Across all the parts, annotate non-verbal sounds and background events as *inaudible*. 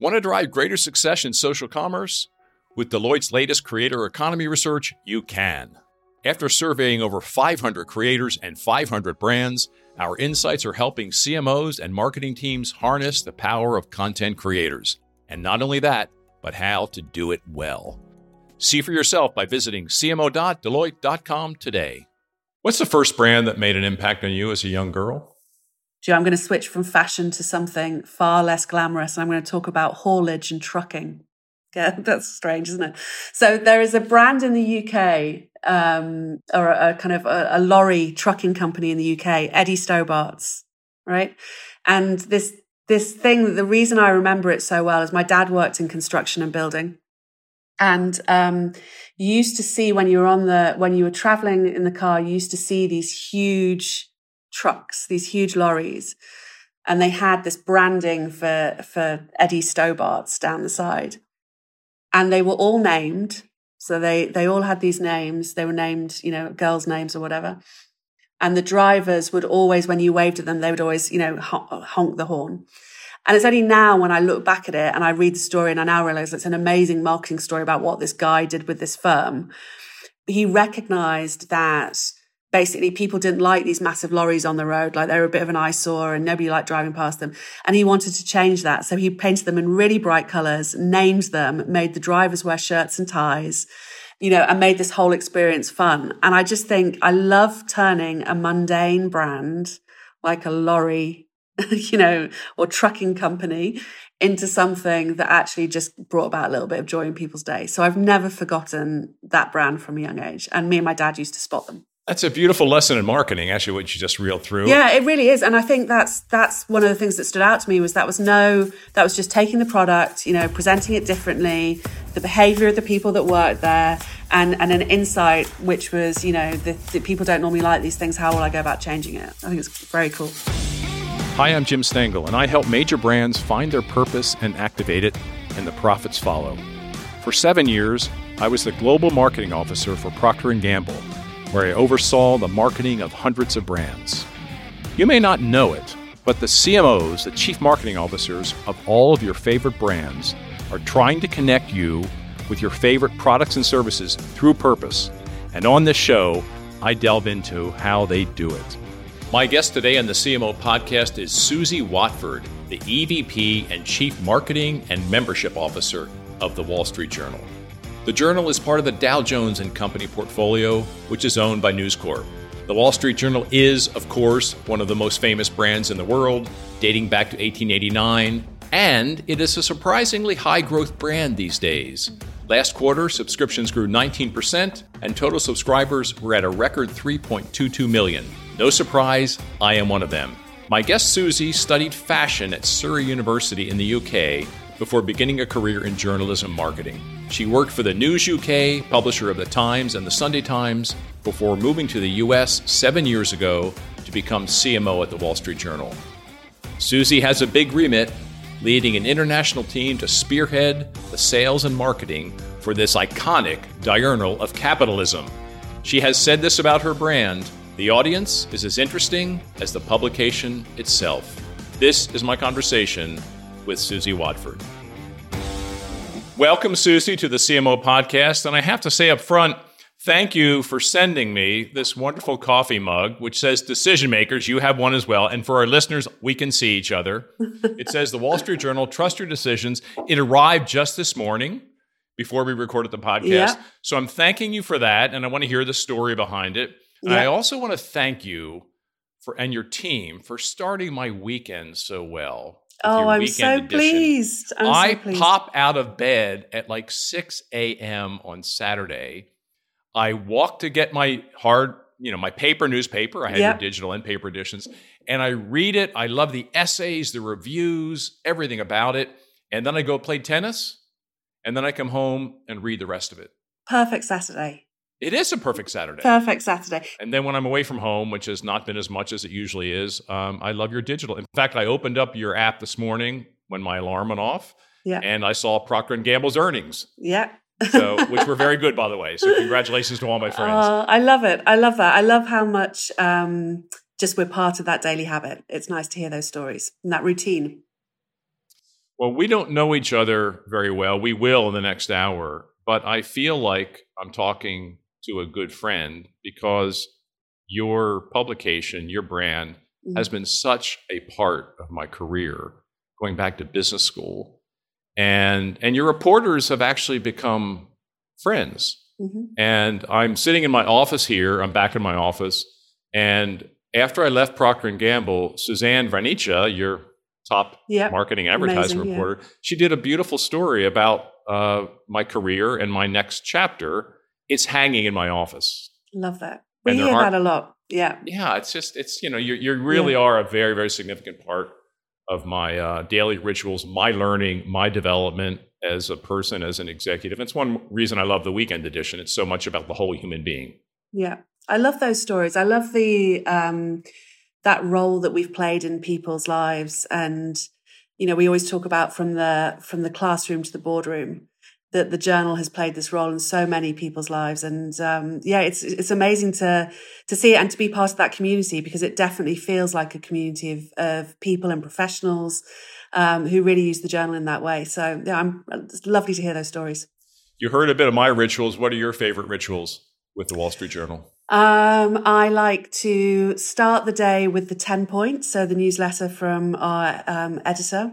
Want to drive greater success in social commerce? With Deloitte's latest creator economy research, you can. After surveying over 500 creators and 500 brands, our insights are helping CMOs and marketing teams harness the power of content creators. And not only that, but how to do it well. See for yourself by visiting cmo.deloitte.com today. What's the first brand that made an impact on you as a young girl? Joe, I'm going to switch from fashion to something far less glamorous. And I'm going to talk about haulage and trucking. *laughs* Yeah, that's strange, isn't it? So there is a brand in the UK, um, or a, a kind of a, a, lorry trucking company in the UK, Eddie Stobart's, right? And this this thing, the reason I remember it so well is my dad worked in construction and building, and um, you used to see when you were on the when you were traveling in the car, you used to see these huge trucks, these huge lorries, and they had this branding for for Eddie Stobart's down the side, and they were all named. So they they all had these names. They were named, you know, girls' names or whatever. And the drivers would always, when you waved at them, they would always, you know, honk the horn. And it's only now when I look back at it and I read the story and I now realize it's an amazing marketing story about what this guy did with this firm. He recognized that basically people didn't like these massive lorries on the road. Like they were a bit of an eyesore and nobody liked driving past them. And he wanted to change that. So he painted them in really bright colors, named them, made the drivers wear shirts and ties, you know, and made this whole experience fun. And I just think I love turning a mundane brand like a lorry, *laughs* you know, or trucking company into something that actually just brought about a little bit of joy in people's day. So I've never forgotten that brand from a young age. And me and my dad used to spot them. That's a beautiful lesson in marketing, actually, what you just reeled through. Yeah, it really is. And I think that's that's one of the things that stood out to me was that was no that was just taking the product, you know, presenting it differently, the behavior of the people that worked there, and, and an insight which was, you know, that people don't normally like these things, how will I go about changing it? I think it's very cool. Hi, I'm Jim Stengel, and I help major brands find their purpose and activate it, and the profits follow. For seven years, I was the global marketing officer for Procter & Gamble where I oversaw the marketing of hundreds of brands. You may not know it, but the CMOs, the chief marketing officers of all of your favorite brands, are trying to connect you with your favorite products and services through purpose. And on this show, I delve into how they do it. My guest today on the CMO podcast is Suzi Watford, the EVP and Chief Marketing and Membership Officer of the Wall Street Journal. The Journal is part of the Dow Jones and Company portfolio, which is owned by News Corp. The Wall Street Journal is, of course, one of the most famous brands in the world, dating back to 1889, and it is a surprisingly high growth brand these days. Last quarter, subscriptions grew 19%, and total subscribers were at a record 3.22 million. No surprise, I am one of them. My guest Suzi studied fashion at Surrey University in the UK before beginning a career in journalism marketing. She worked for the News UK, publisher of The Times and The Sunday Times, before moving to the US seven years ago to become CMO at the Wall Street Journal. Suzi has a big remit, leading an international team to spearhead the sales and marketing for this iconic diurnal of capitalism. She has said this about her brand the audience is as interesting as the publication itself. This is my conversation with Suzi Watford. Welcome, Suzi, to the CMO podcast. And I have to say up front, thank you for sending me this wonderful coffee mug, which says decision makers. You have one as well. And for our listeners, we can see each other. it says the Wall Street Journal, trust your decisions. It arrived just this morning before we recorded the podcast. So I'm thanking you for that. And I want to hear the story behind it. I also want to thank you for and your team for starting my weekend so well. Oh, I'm so edition. pleased. I'm I so pleased. pop out of bed at like 6 a.m. on Saturday. I walk to get my hard, you know, my paper newspaper. I had yep. your digital and paper editions. And I read it. I love the essays, the reviews, everything about it. And then I go play tennis. And then I come home and read the rest of it. Perfect Saturday. It is a perfect Saturday. Perfect Saturday. And then when I'm away from home, which has not been as much as it usually is, um, I love your digital. In fact, I opened up your app this morning when my alarm went off. Yeah. And I saw Procter and Gamble's earnings. Yeah. so, *laughs* which were very good, by the way. So, congratulations to all my friends. Uh, I love it. I love that. I love how much um, just we're part of that daily habit. It's nice to hear those stories and that routine. Well, we don't know each other very well. We will in the next hour, but I feel like I'm talking to a good friend because your publication, your brand, mm-hmm. has been such a part of my career going back to business school. And and your reporters have actually become friends. Mm-hmm. And I'm sitting in my office here, I'm back in my office, and after I left Procter and Gamble, Suzanne Vranica, your top yep. marketing advertising Amazing, reporter, yeah. she did a beautiful story about uh, my career and my next chapter. It's hanging in my office. Love that. We hear that a lot. Yeah. Yeah. It's just, it's, you know, you, you really yeah. are a very, very significant part of my uh, daily rituals, my learning, my development as a person, as an executive. It's one reason I love the weekend edition. It's so much about the whole human being. Yeah. I love those stories. I love the, um, that role that we've played in people's lives. And, you know, we always talk about from the, from the classroom to the boardroom that the journal has played this role in so many people's lives. And um, yeah, it's it's amazing to to see it and to be part of that community because it definitely feels like a community of, of people and professionals um, who really use the journal in that way. So yeah, I'm it's lovely to hear those stories. You heard a bit of my rituals. What are your favorite rituals with the Wall Street Journal? Um, I like to start the day with the 10 points. So the newsletter from our um, editor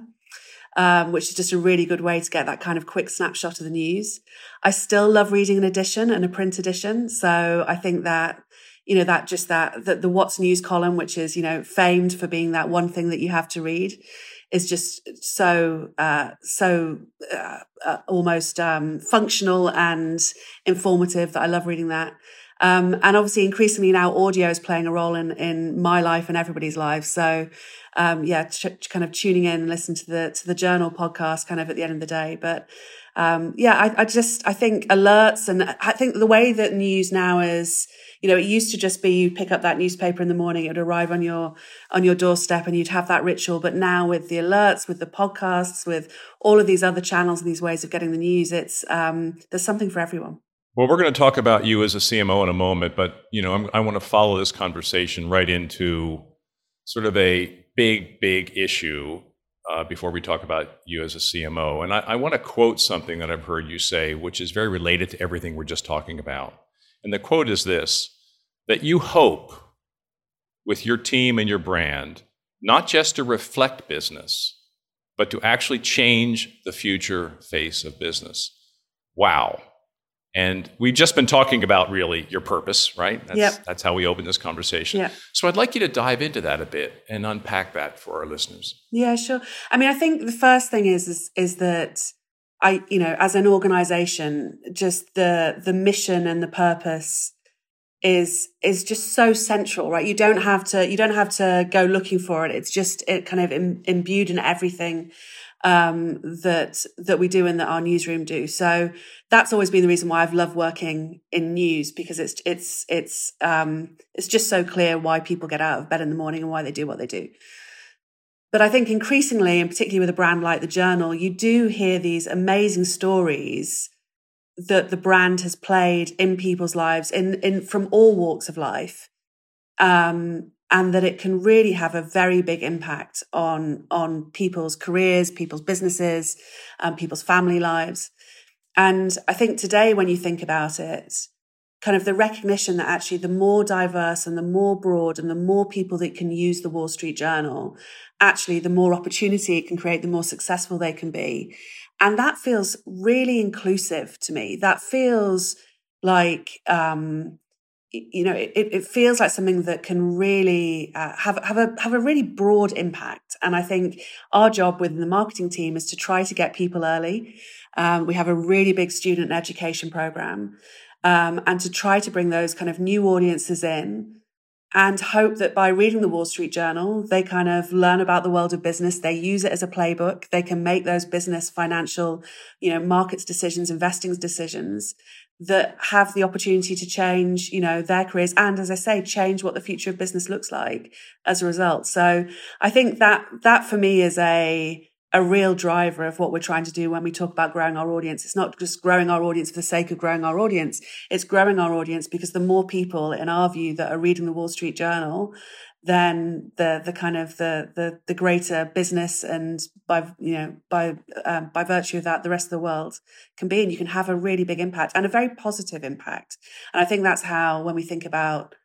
um, which is just a really good way to get that kind of quick snapshot of the news. I still love reading an edition and a print edition. So I think that, you know, that just that, that the What's News column, which is, you know, famed for being that one thing that you have to read is just so uh, so uh, uh, almost um, functional and informative that I love reading that. Um, and obviously, increasingly now, audio is playing a role in in my life and everybody's lives. So um, yeah, kind of tuning in and listen to the to the journal podcast kind of at the end of the day. But um, yeah, I, I just I think alerts and I think the way that news now is, you know, it used to just be you pick up that newspaper in the morning, it would arrive on your on your doorstep, and you'd have that ritual. But now with the alerts, with the podcasts, with all of these other channels and these ways of getting the news, it's um, there's something for everyone. Well, we're going to talk about you as a CMO in a moment, but you know, I'm, I want to follow this conversation right into sort of a big, big issue uh, before we talk about you as a CMO. And I, I want to quote something that I've heard you say, which is very related to everything we're just talking about. And the quote is this that you hope with your team and your brand, not just to reflect business, but to actually change the future face of business. Wow. And we've just been talking about really your purpose, right? That's, yep. that's how we open this conversation. Yep. So I'd like you to dive into that a bit and unpack that for our listeners. Yeah, sure. I mean, I think the first thing is, is, is that I, you know, as an organization, just the, the mission and the purpose is is just so central right you don't have to you don't have to go looking for it it's just it kind of Im- imbued in everything um, that that we do and that our newsroom do. So that's always been the reason why I've loved working in news because it's it's it's um, it's just so clear why people get out of bed in the morning and why they do what they do. But I think increasingly, and particularly with a brand like the Journal, you do hear these amazing stories that the brand has played in people's lives in in from all walks of life. Um, and that it can really have a very big impact on on people's careers, people's businesses, um, people's family lives. And I think today, when you think about it, kind of the recognition that actually the more diverse and the more broad and the more people that can use the Wall Street Journal, actually the more opportunity it can create, the more successful they can be. And that feels really inclusive to me. That feels like um, you know, it, it feels like something that can really uh, have have a have a really broad impact. And I think our job within the marketing team is to try to get people early. Um, we have a really big student education program, um, and to try to bring those kind of new audiences in. And hope that by reading the Wall Street Journal, they kind of learn about the world of business. They use it as a playbook. They can make those business, financial, you know, markets decisions, investing decisions that have the opportunity to change, you know, their careers and as I say, change what the future of business looks like as a result. So I think that that for me is a a real driver of what we're trying to do when we talk about growing our audience. It's not just growing our audience for the sake of growing our audience. It's growing our audience because the more people, in our view, that are reading the Wall Street Journal, then the the kind of the the, the greater business and by you know by um, by virtue of that the rest of the world can be and you can have a really big impact and a very positive impact. And i think that's how when we think about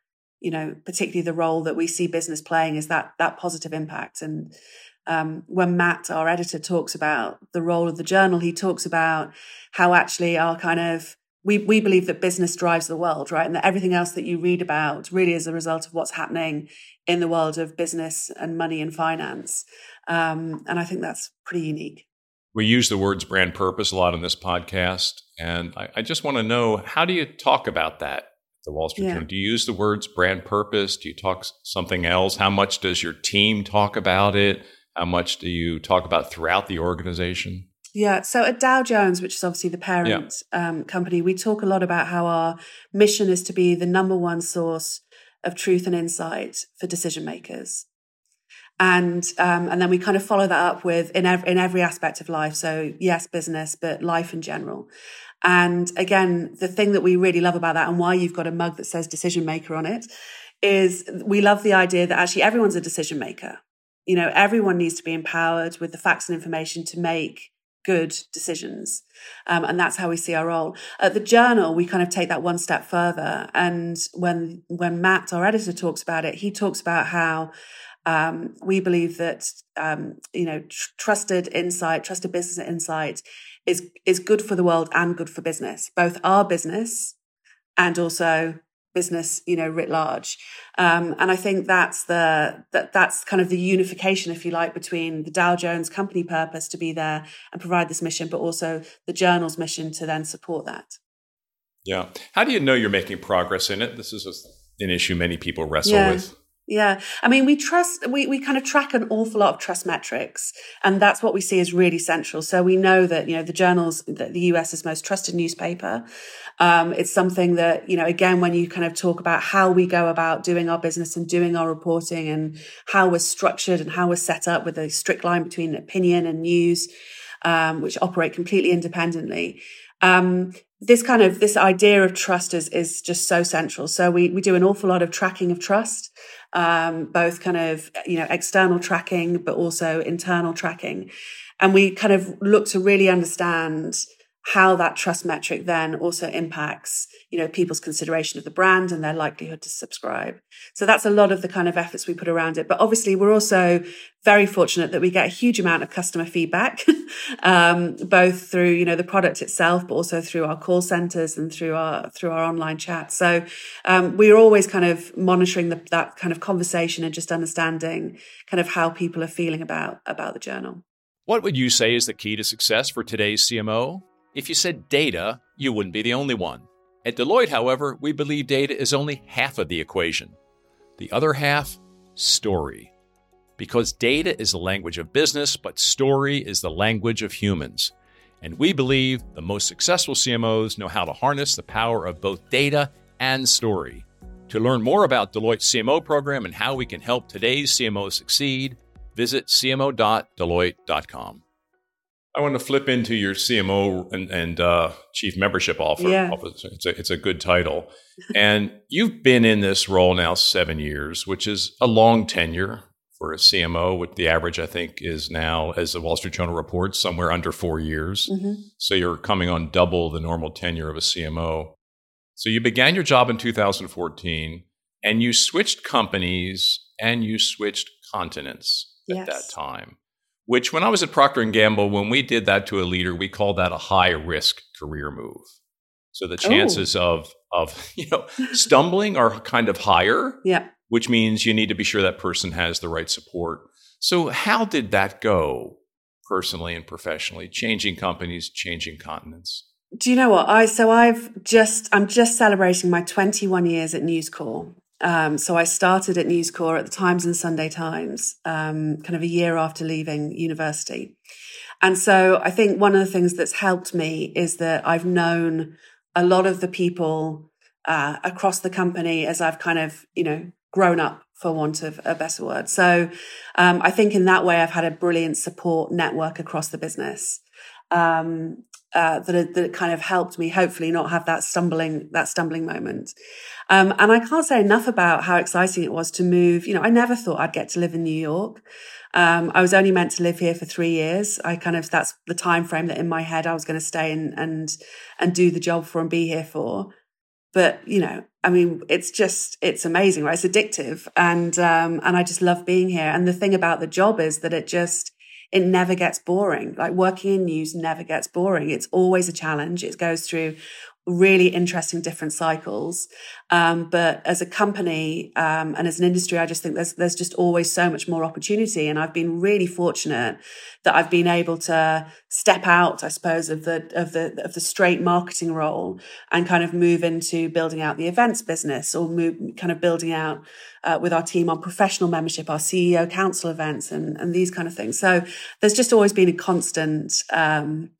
you know particularly the role that we see business playing is that that positive impact. And um, when matt our editor talks about the role of the journal he talks about how actually our kind of we, we believe that business drives the world, right? And that everything else that you read about really is a result of what's happening in the world of business and money and finance. Um, and I think that's pretty unique. We use the words brand purpose a lot in this podcast. And I, I just want to know how do you talk about that? The Wall Street yeah. Journal. Do you use the words brand purpose? Do you talk something else? How much does your team talk about it? How much do you talk about throughout the organization? Yeah. So at Dow Jones, which is obviously the parent yeah. um, company, we talk a lot about how our mission is to be the number one source of truth and insight for decision makers. And um, and then we kind of follow that up with in every, in every aspect of life. So yes, business, but life in general. And again, the thing that we really love about that, and why you've got a mug that says decision maker on it, is we love the idea that actually everyone's a decision maker. You know, everyone needs to be empowered with the facts and information to make good decisions. Um, and that's how we see our role. At the journal, we kind of take that one step further. And when, when Matt, our editor, talks about it, he talks about how um, we believe that, um, you know, tr- trusted insight, trusted business insight is, is good for the world and good for business, both our business and also business, you know, writ large. Um, and I think that's the that that's kind of the unification, if you like, between the Dow Jones company purpose to be there and provide this mission, but also the journal's mission to then support that. Yeah. How do you know you're making progress in it? This is an issue many people wrestle yeah. with. Yeah. I mean, we trust, we, we kind of track an awful lot of trust metrics. And that's what we see as really central. So we know that, you know, the journals, that the, the US's most trusted newspaper. Um, it's something that, you know, again, when you kind of talk about how we go about doing our business and doing our reporting and how we're structured and how we're set up with a strict line between opinion and news, um, which operate completely independently. Um, this kind of this idea of trust is is just so central. So we we do an awful lot of tracking of trust um, both kind of you know external tracking but also internal tracking and we kind of look to really understand how that trust metric then also impacts you know people's consideration of the brand and their likelihood to subscribe. So that's a lot of the kind of efforts we put around it. But obviously we're also very fortunate that we get a huge amount of customer feedback *laughs* um, both through you know the product itself but also through our call centers and through our through our online chat. So um, we're always kind of monitoring the, that kind of conversation and just understanding kind of how people are feeling about about the journal. What would you say is the key to success for today's cmo if you said data, you wouldn't be the only one. At Deloitte, however, we believe data is only half of the equation. The other half, story. Because data is the language of business, but story is the language of humans. And we believe the most successful CMOs know how to harness the power of both data and story. To learn more about Deloitte's CMO program and how we can help today's CMOs succeed, visit cmo.deloitte.com. I want to flip into your CMO and, and uh, chief membership officer. Yeah. It's, a, it's a good title. and you've been in this role now seven years, which is a long tenure for a CMO, With the average, I think, is now, as the Wall Street Journal reports, somewhere under four years. Mm-hmm. So you're coming on double the normal tenure of a CMO. So you began your job in 2014 and you switched companies and you switched continents at yes. that time which when I was at Procter and Gamble, when we did that to a leader, we called that a high risk career move. So the chances Ooh. of of *laughs* you know stumbling are kind of higher. Yeah. Which means you need to be sure that person has the right support. So how did that go personally and professionally, changing companies, changing continents? Do you know what? I so I've just I'm just celebrating my 21 years at News Corp. Um, so I started at News Corp at the Times and Sunday Times, um, kind of a year after leaving university. And so I think one of the things that's helped me is that I've known a lot of the people uh, across the company as I've kind of, you know, grown up for want of a better word. So um, I think in that way, I've had a brilliant support network across the business. Um, uh, that that kind of helped me hopefully not have that stumbling that stumbling moment. Um, and I can't say enough about how exciting it was to move. You know, I never thought I'd get to live in New York. Um, I was only meant to live here for three years. I kind of that's the time frame that in my head I was going to stay and and and do the job for and be here for. But you know, I mean, it's just it's amazing, right? It's addictive, and um, and I just love being here. And the thing about the job is that it just it never gets boring. Like working in news never gets boring. It's always a challenge. It goes through really interesting different cycles. Um, but as a company um, and as an industry, I just think there's there's just always so much more opportunity. And I've been really fortunate that I've been able to step out, I suppose, of the of the of the straight marketing role and kind of move into building out the events business or move kind of building out uh, with our team on professional membership, our CEO council events, and and these kind of things. So there's just always been a constant. Um,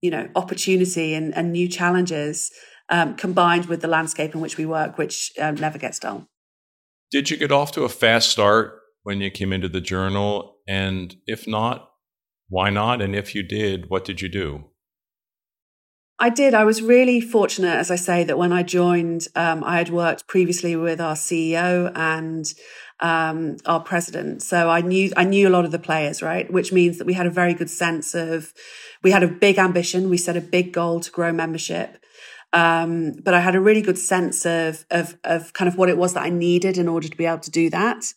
you know, opportunity and, and new challenges um, combined with the landscape in which we work, which um, never gets dull. Did you get off to a fast start when you came into the journal? And if not, why not? And if you did, what did you do? I did. I was really fortunate, as I say, that when I joined, um, I had worked previously with our CEO and um, our president, so I knew I knew a lot of the players, right? Which means that we had a very good sense of we had a big ambition. We set a big goal to grow membership. Um, but I had a really good sense of, of, of kind of what it was that I needed in order to be able to do that.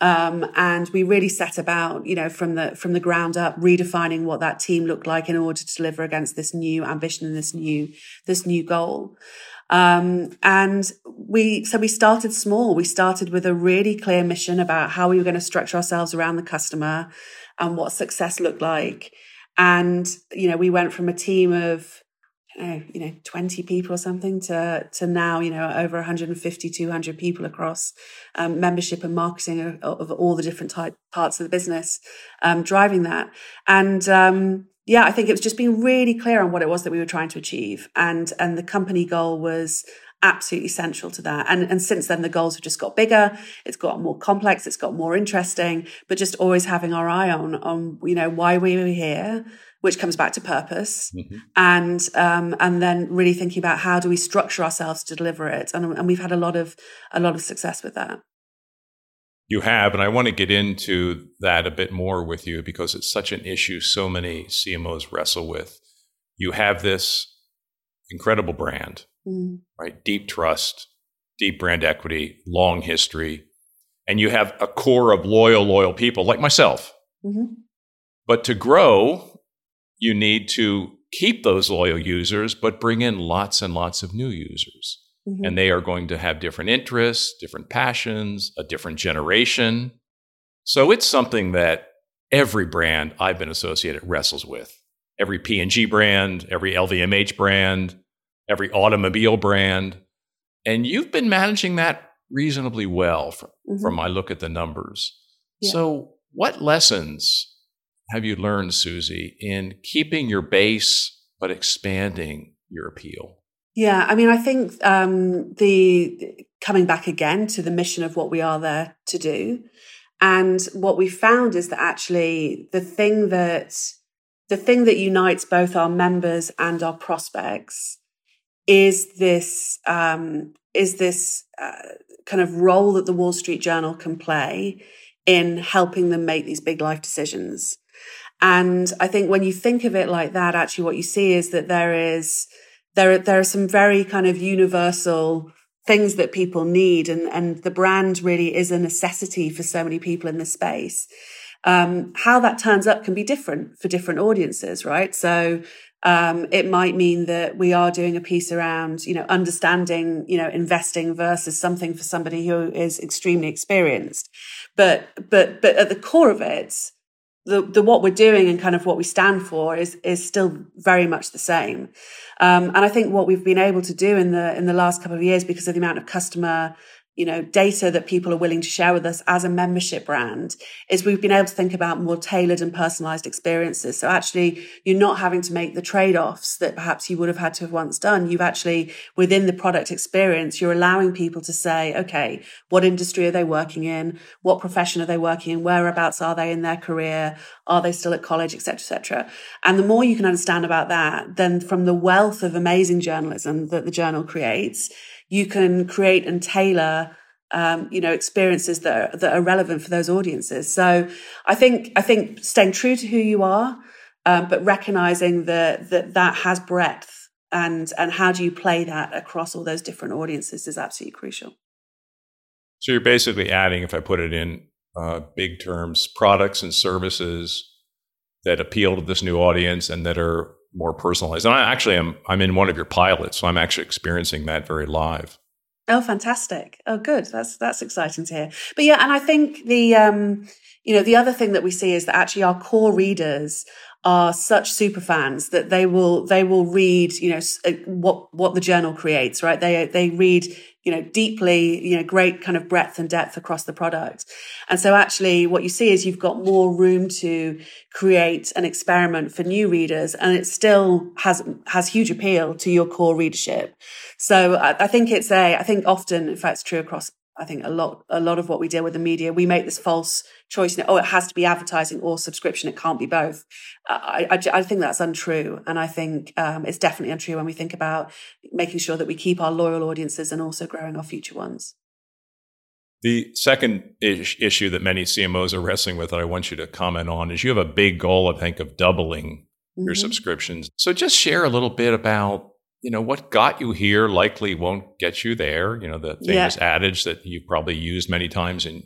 Um, and we really set about, you know, from the from the ground up, redefining what that team looked like in order to deliver against this new ambition and this new this new goal. Um, and we so we started small. We started with a really clear mission about how we were going to structure ourselves around the customer and what success looked like. And, you know, we went from a team of, know, you know, 20 people or something to, to now, you know, over 150, 200 people across um, membership and marketing of, of, all the different type parts of the business, um, driving that. And, um, yeah, I think it was just being really clear on what it was that we were trying to achieve. And, and the company goal was absolutely central to that. And, and since then, the goals have just got bigger. It's got more complex. It's got more interesting, but just always having our eye on, on, you know, why we were here, which comes back to purpose. Mm-hmm. And, um, and then really thinking about how do we structure ourselves to deliver it. And, and we've had a lot of, a lot of success with that. You have, and I want to get into that a bit more with you because it's such an issue so many CMOs wrestle with. You have this incredible brand mm. right? Deep trust, deep brand equity, long history. And you have a core of loyal, loyal people like myself. Mm-hmm. But to grow, you need to keep those loyal users, but bring in lots and lots of new users. Mm-hmm. And they are going to have different interests, different passions, a different generation. So it's something that every brand I've been associated wrestles with. Every P&G brand, every LVMH brand, every automobile brand. And you've been managing that reasonably well from, mm-hmm. from my look at the numbers. Yeah. So, what lessons have you learned, Suzi, in keeping your base but expanding your appeal? Yeah, I mean, I think um, the coming back again to the mission of what we are there to do, and what we found is that actually the thing that the thing that unites both our members and our prospects is this um, is this uh, kind of role that the Wall Street Journal can play in helping them make these big life decisions. And I think when you think of it like that, actually, what you see is that there is there are, there are some very kind of universal things that people need, and and the brand really is a necessity for so many people in the space. Um, how that turns up can be different for different audiences, right? So um, it might mean that we are doing a piece around, you know, understanding, you know, investing versus something for somebody who is extremely experienced. But, but, but at the core of it, the, the what we're doing and kind of what we stand for is is still very much the same. Um, and I think what we've been able to do in the in the last couple of years, because of the amount of customer you know, data that people are willing to share with us as a membership brand is we've been able to think about more tailored and personalized experiences. So actually you're not having to make the trade-offs that perhaps you would have had to have once done. You've actually, within the product experience, you're allowing people to say, okay, what industry are they working in? What profession are they working in? Whereabouts are they in their career? Are they still at college, etc., etc. And the more you can understand about that, then from the wealth of amazing journalism that the journal creates, you can create and tailor um, you know experiences that are, that are relevant for those audiences. So i think i think staying true to who you are um, but recognizing that that that has breadth and and how do you play that across all those different audiences is absolutely crucial. So you're basically adding if i put it in uh, big terms products and services that appeal to this new audience and that are more personalized. And I actually am I'm in one of your pilots, so I'm actually experiencing that very live. Oh, fantastic! Oh, good. That's that's exciting to hear. But yeah, and I think the um, you know the other thing that we see is that actually our core readers are such super fans that they will they will read you know uh, what what the journal creates right they they read you know deeply you know great kind of breadth and depth across the product. And so actually what you see is you've got more room to create an experiment for new readers and it still has has huge appeal to your core readership. So I, I think it's a i think often in fact it's true across I think a lot, a lot of what we deal with the media, we make this false choice. oh, it has to be advertising or subscription. It can't be both. I, I, I think that's untrue. And I think um, it's definitely untrue when we think about making sure that we keep our loyal audiences and also growing our future ones. The second ish- issue that many CMOs are wrestling with that I want you to comment on is you have a big goal, I think, of doubling mm-hmm. your subscriptions. So just share a little bit about you know what got you here likely won't get you there you know the famous yeah. adage that you've probably used many times in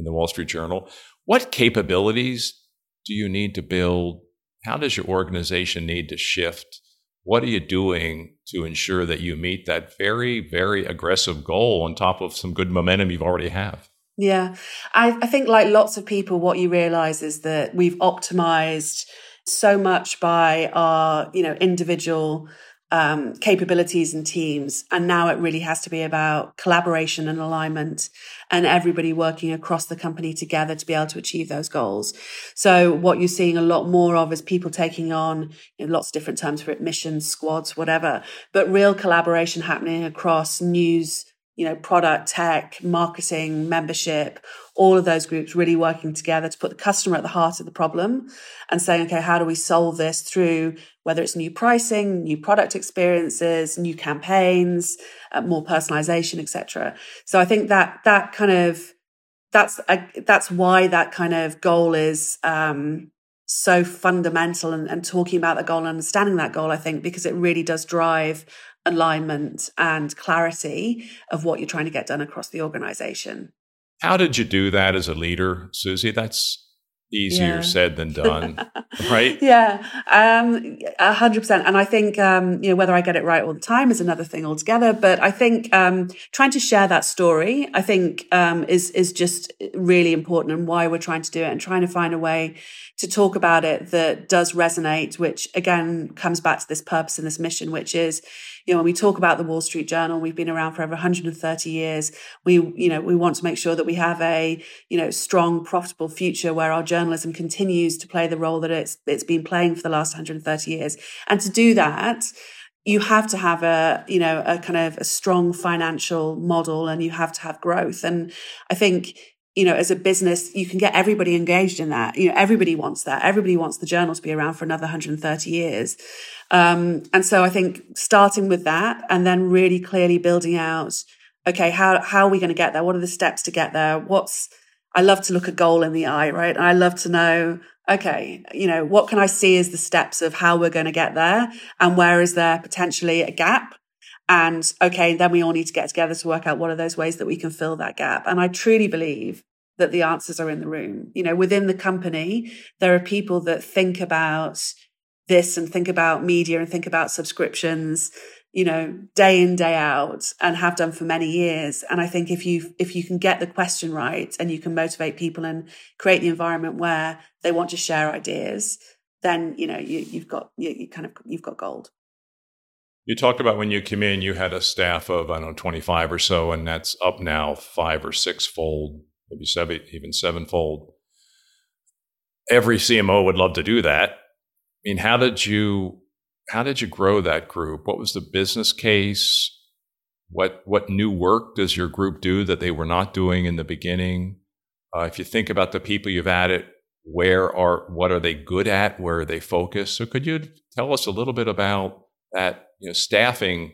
in the wall street journal. What capabilities do you need to build? How does your organization need to shift? What are you doing to ensure that you meet that very very aggressive goal on top of some good momentum you've already have? Yeah. I, I think like lots of people what you realize is that we've optimized so much by our you know individual um, capabilities and teams. And now it really has to be about collaboration and alignment and everybody working across the company together to be able to achieve those goals. So what you're seeing a lot more of is people taking on you know, lots of different terms for it, missions, squads, whatever, but real collaboration happening across news, you know, product, tech, marketing, membership, all of those groups really working together to put the customer at the heart of the problem and saying, okay, how do we solve this through whether it's new pricing, new product experiences, new campaigns, uh, more personalization, etc. So I think that that kind of that's a, that's why that kind of goal is um, so fundamental and, and talking about the goal and understanding that goal. I think because it really does drive alignment and clarity of what you're trying to get done across the organization. How did you do that as a leader, Suzi? That's easier yeah. said than done, *laughs* right? Yeah, um, a hundred percent. And I think um, you know whether I get it right all the time is another thing altogether. But I think um, trying to share that story, I think, um, is is just really important, and why we're trying to do it, and trying to find a way to talk about it that does resonate. Which again comes back to this purpose and this mission, which is know, when we talk about the Wall Street Journal, we've been around for over 130 years. We, you know, we want to make sure that we have a, you know, strong, profitable future where our journalism continues to play the role that it's, it's been playing for the last 130 years. And to do that, you have to have a, you know, a kind of a strong financial model and you have to have growth. And I think, you know, as a business, you can get everybody engaged in that. You know, everybody wants that. Everybody wants the journal to be around for another 130 years. Um, and so I think starting with that and then really clearly building out, okay, how, how are we going to get there? What are the steps to get there? What's, I love to look a goal in the eye, right? And I love to know, okay, you know, what can I see as the steps of how we're going to get there? And where is there potentially a gap? And okay, then we all need to get together to work out what are those ways that we can fill that gap. And I truly believe that the answers are in the room. You know, within the company, there are people that think about this and think about media and think about subscriptions you know day in day out and have done for many years and i think if you if you can get the question right and you can motivate people and create the environment where they want to share ideas then you know you, you've got you, you kind of you've got gold You talked about when you came in, you had a staff of, I don't know, 25 or so, and that's up now five or six fold, maybe seven, even. Every CMO would love to do that. I mean, how did you how did you grow that group? What was the business case? What what new work does your group do that they were not doing in the beginning? Uh, if you think about the people you've added, where are what are they good at? Where are they focused? So could you tell us a little bit about that you know, staffing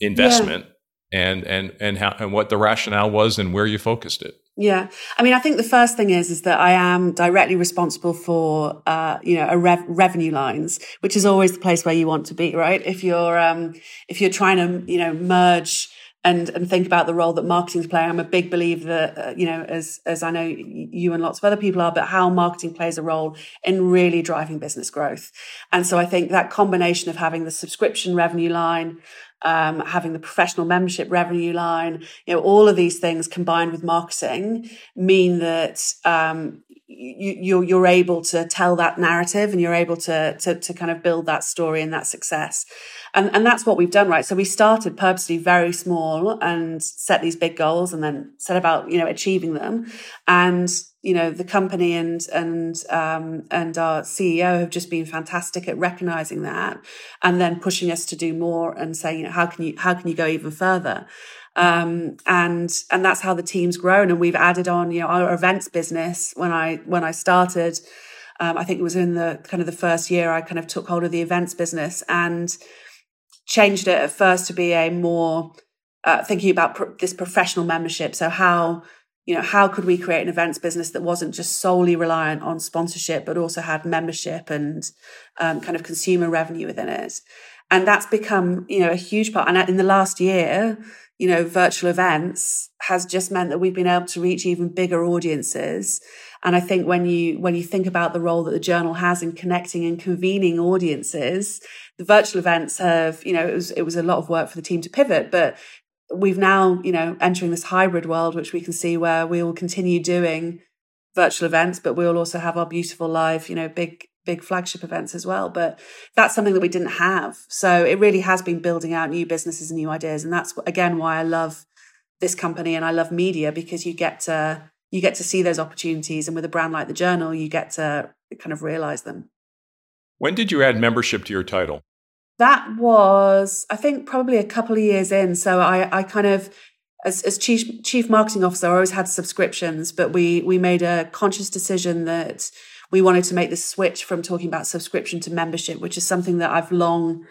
investment yeah. and and and how and what the rationale was and where you focused it? Yeah, I mean, I think the first thing is is that I am directly responsible for uh, you know a rev- revenue lines, which is always the place where you want to be, right? If you're um, if you're trying to you know merge and and think about the role that marketing's playing. I'm a big believer that uh, you know, as as I know you and lots of other people are, but how marketing plays a role in really driving business growth. And so I think that combination of having the subscription revenue line, um, having the professional membership revenue line, you know, all of these things combined with marketing mean that um, you, you're, you're able to tell that narrative and you're able to, to, to kind of build that story and that success. And, and that's what we've done, right? So we started purposely very small and set these big goals and then set about, you know, achieving them. And, you know, the company and, and, um, and our CEO have just been fantastic at recognizing that and then pushing us to do more and say, you know, how can you, how can you go even further? Um, and and that's how the team's grown. And we've added on, you know, our events business. When I when I started, um, I think it was in the kind of the first year I kind of took hold of the events business and changed it at first to be a more uh, thinking about pro- this professional membership. So how you know how could we create an events business that wasn't just solely reliant on sponsorship, but also had membership and um, kind of consumer revenue within it. And that's become you know a huge part. And in the last year, you know, virtual events has just meant that we've been able to reach even bigger audiences. And I think when you when you think about the role that the journal has in connecting and convening audiences, the virtual events have, you know, it was it was a lot of work for the team to pivot, but we've now, you know, entering this hybrid world, which we can see where we will continue doing virtual events, but we'll also have our beautiful live, you know, big big flagship events as well. But that's something that we didn't have. So it really has been building out new businesses and new ideas. And that's again why I love this company and I love media because you get to you get to see those opportunities and with a brand like the journal you get to kind of realize them. When did you add membership to your title? That was, I think, probably a couple of years in. So I, I kind of, as, as chief chief marketing officer, I always had subscriptions, but we we made a conscious decision that we wanted to make the switch from talking about subscription to membership, which is something that I've long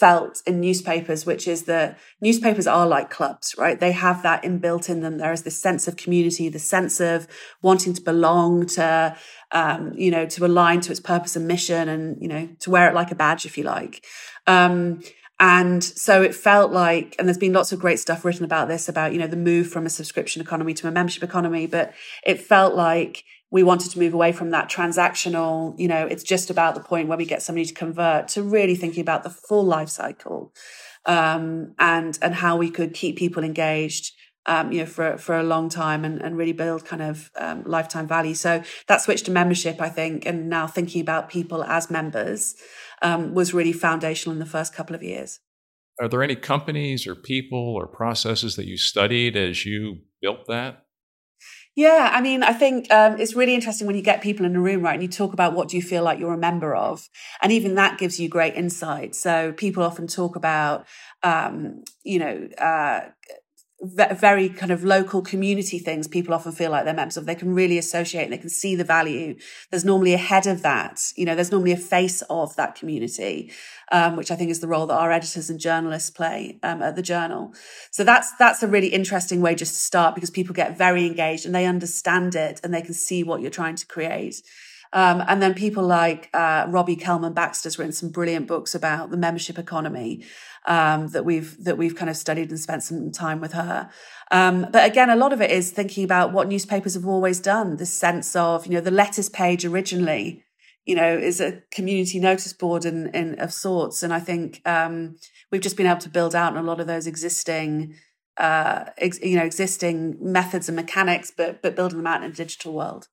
felt in newspapers, which is that newspapers are like clubs, right? They have that inbuilt in them. There is this sense of community, the sense of wanting to belong to, um, you know, to align to its purpose and mission and, you know, to wear it like a badge, if you like. Um, and so it felt like, and there's been lots of great stuff written about this, about, you know, the move from a subscription economy to a membership economy, but it felt like we wanted to move away from that transactional, you know, it's just about the point where we get somebody to convert to really thinking about the full life cycle um, and and how we could keep people engaged. Um, you know, for for a long time and, and really build kind of um, lifetime value. So that switch to membership, I think, and now thinking about people as members um, was really foundational in the first couple of years. Are there any companies or people or processes that you studied as you built that? Yeah, I mean, I think um, it's really interesting when you get people in a room, right, and you talk about what do you feel like you're a member of, and even that gives you great insight. So people often talk about, um, you know, uh, very kind of local community things people often feel like they're members of. They can really associate and they can see the value. There's normally a head of that you know there's normally a face of that community um, which i think is the role that our editors and journalists play um, at the journal. So that's that's a really interesting way just to start because people get very engaged and they understand it and they can see what you're trying to create um, and then people like uh, Robbie Kellman Baxter's written some brilliant books about the membership economy um, that we've that we've kind of studied and spent some time with her. Um, but again, a lot of it is thinking about what newspapers have always done. This sense of you know the letters page originally, you know, is a community notice board in of sorts, and I think um, we've just been able to build out a lot of those existing. Uh, ex, you know, existing methods and mechanics, but but building them out in a digital world.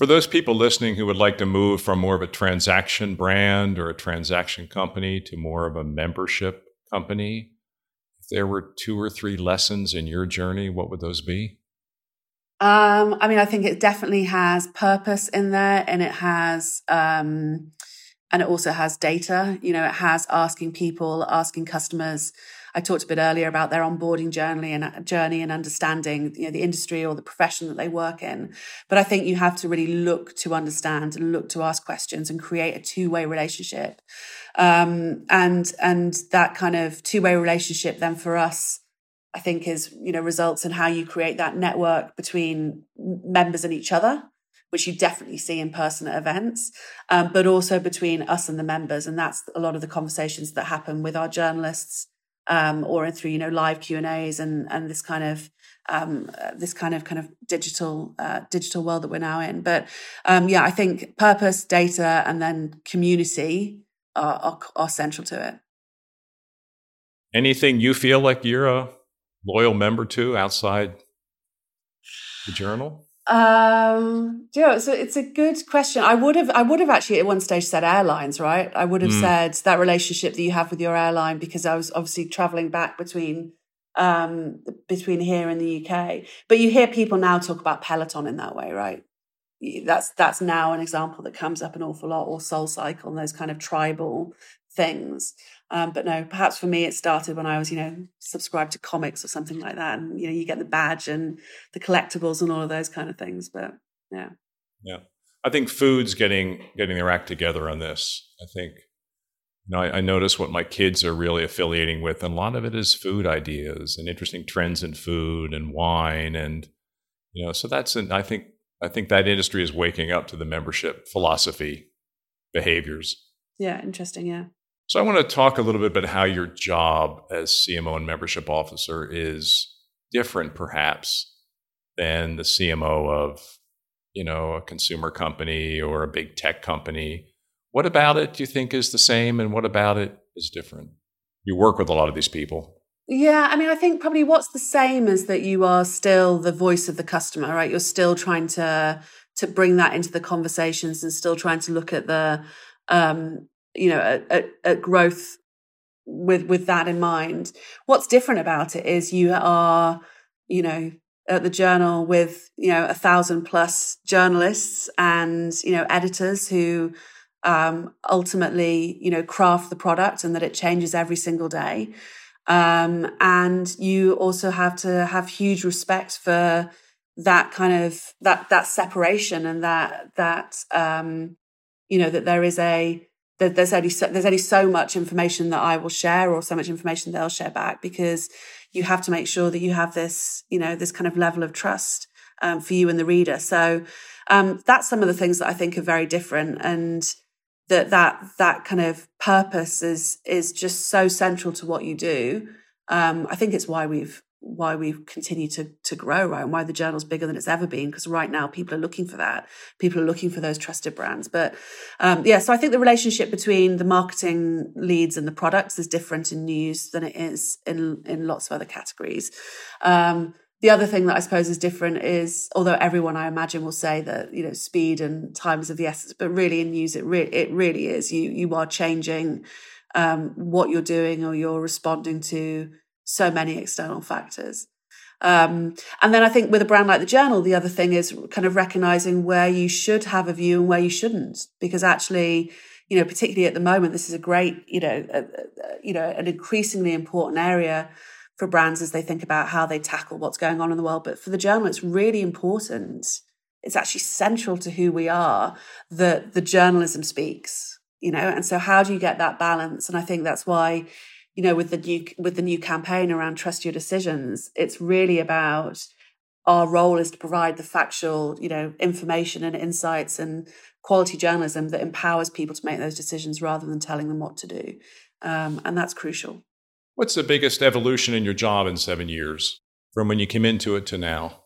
For those people listening who would like to move from more of a transaction brand or a transaction company to more of a membership company, if there were two or three lessons in your journey, what would those be? Um, I mean, I think it definitely has purpose in there and it has, um, and it also has data. You know, it has asking people, asking customers. I talked a bit earlier about their onboarding journey and journey and understanding, you know, the industry or the profession that they work in. But I think you have to really look to understand and look to ask questions and create a two way relationship. Um, and, and that kind of two way relationship then for us I think is, you know, results in how you create that network between members and each other, which you definitely see in person at events, um, but also between us and the members. And that's a lot of the conversations that happen with our journalists, um, or through, you know, live Q and A's and, and this kind of, um, uh, this kind of, kind of digital, uh, digital world that we're now in. But, um, yeah, I think purpose, data, and then community are, are, are central to it. Anything you feel like you're a loyal member to outside the journal? Um, you know, it's a, it's a good question. I would have, I would have actually at one stage said airlines, right? I would have mm. said that relationship that you have with your airline because I was obviously traveling back between, um, between here and the UK. But you hear people now talk about Peloton in that way, right? That's, that's now an example that comes up an awful lot or Soul Cycle and those kind of tribal things. Um, but no, perhaps for me, it started when I was, you know, subscribed to comics or something like that. And, you know, you get the badge and the collectibles and all of those kind of things. But yeah. Yeah. I think food's getting, getting their act together on this. I think, you know, I, I notice what my kids are really affiliating with. And a lot of it is food ideas and interesting trends in food and wine. And, you know, so that's, an, I think, I think that industry is waking up to the membership philosophy behaviors. Yeah. Interesting. Yeah. So I want to talk a little bit about how your job as CMO and membership officer is different, perhaps, than the CMO of, you know, a consumer company or a big tech company. What about it do you think is the same, and what about it is different? You work with a lot of these people. Yeah, I mean, I think probably what's the same is that you are still the voice of the customer, right? You're still trying to to bring that into the conversations and still trying to look at the um, you know, at, at, at growth with with that in mind. What's different about it is you are, you know, at the journal with you know a thousand plus journalists and you know editors who um, ultimately you know craft the product and that it changes every single day. Um, and you also have to have huge respect for that kind of that that separation and that that um, you know that there is a that there's only so, there's only so much information that I will share or so much information they'll share back because you have to make sure that you have this you know this kind of level of trust um, for you and the reader. So um, that's some of the things that I think are very different and that that that kind of purpose is is just so central to what you do. Um, I think it's why we've why we've continued to to grow, right? And why the journal's bigger than it's ever been. Because right now people are looking for that. People are looking for those trusted brands. But um, yeah, so I think the relationship between the marketing leads and the products is different in news than it is in in lots of other categories. Um, the other thing that I suppose is different is, although everyone I imagine will say that you know speed and time is of the essence, but really in news it re- it really is. You you are changing um, what you're doing or you're responding to so many external factors. Um, and then I think with a brand like the journal, the other thing is kind of recognizing where you should have a view and where you shouldn't, because actually, you know, particularly at the moment, this is a great, you know, a, a, you know, an increasingly important area for brands as they think about how they tackle what's going on in the world. But for the journal, it's really important. It's actually central to who we are that the journalism speaks, you know, and so how do you get that balance? And I think that's why you know, with the new with the new campaign around trust your decisions, it's really about our role is to provide the factual, you know, information and insights and quality journalism that empowers people to make those decisions rather than telling them what to do, um, and that's crucial. What's the biggest evolution in your job in seven years from when you came into it to now?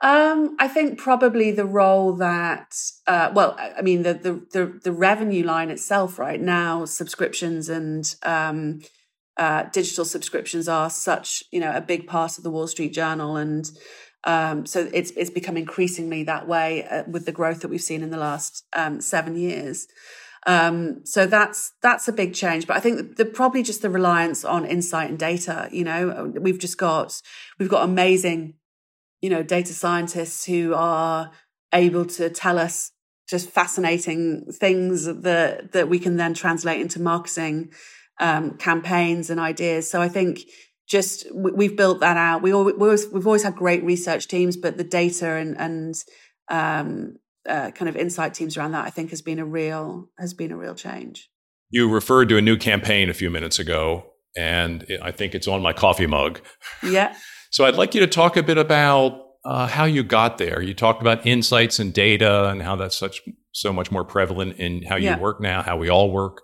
Um, I think probably the role that, uh, well, I mean, the, the, the, the, revenue line itself right now, subscriptions and, um, uh, digital subscriptions are such, you know, a big part of the Wall Street Journal. And, Um, so it's it's become increasingly that way uh, with the growth that we've seen in the last um, seven years. Um, so that's that's a big change. But I think the, probably just the reliance on insight and data. You know, we've just got we've got amazing, you know, data scientists who are able to tell us just fascinating things that that we can then translate into marketing um, campaigns and ideas. So I think just we've built that out. We always, we've always had great research teams, but the data and and um, uh, kind of insight teams around that, I think, has been a real has been a real change. You referred to a new campaign a few minutes ago, and I think it's on my coffee mug. Yeah. *laughs* so I'd like you to talk a bit about uh, how you got there. You talked about insights and data and how that's such so much more prevalent in how you yeah. work now, how we all work.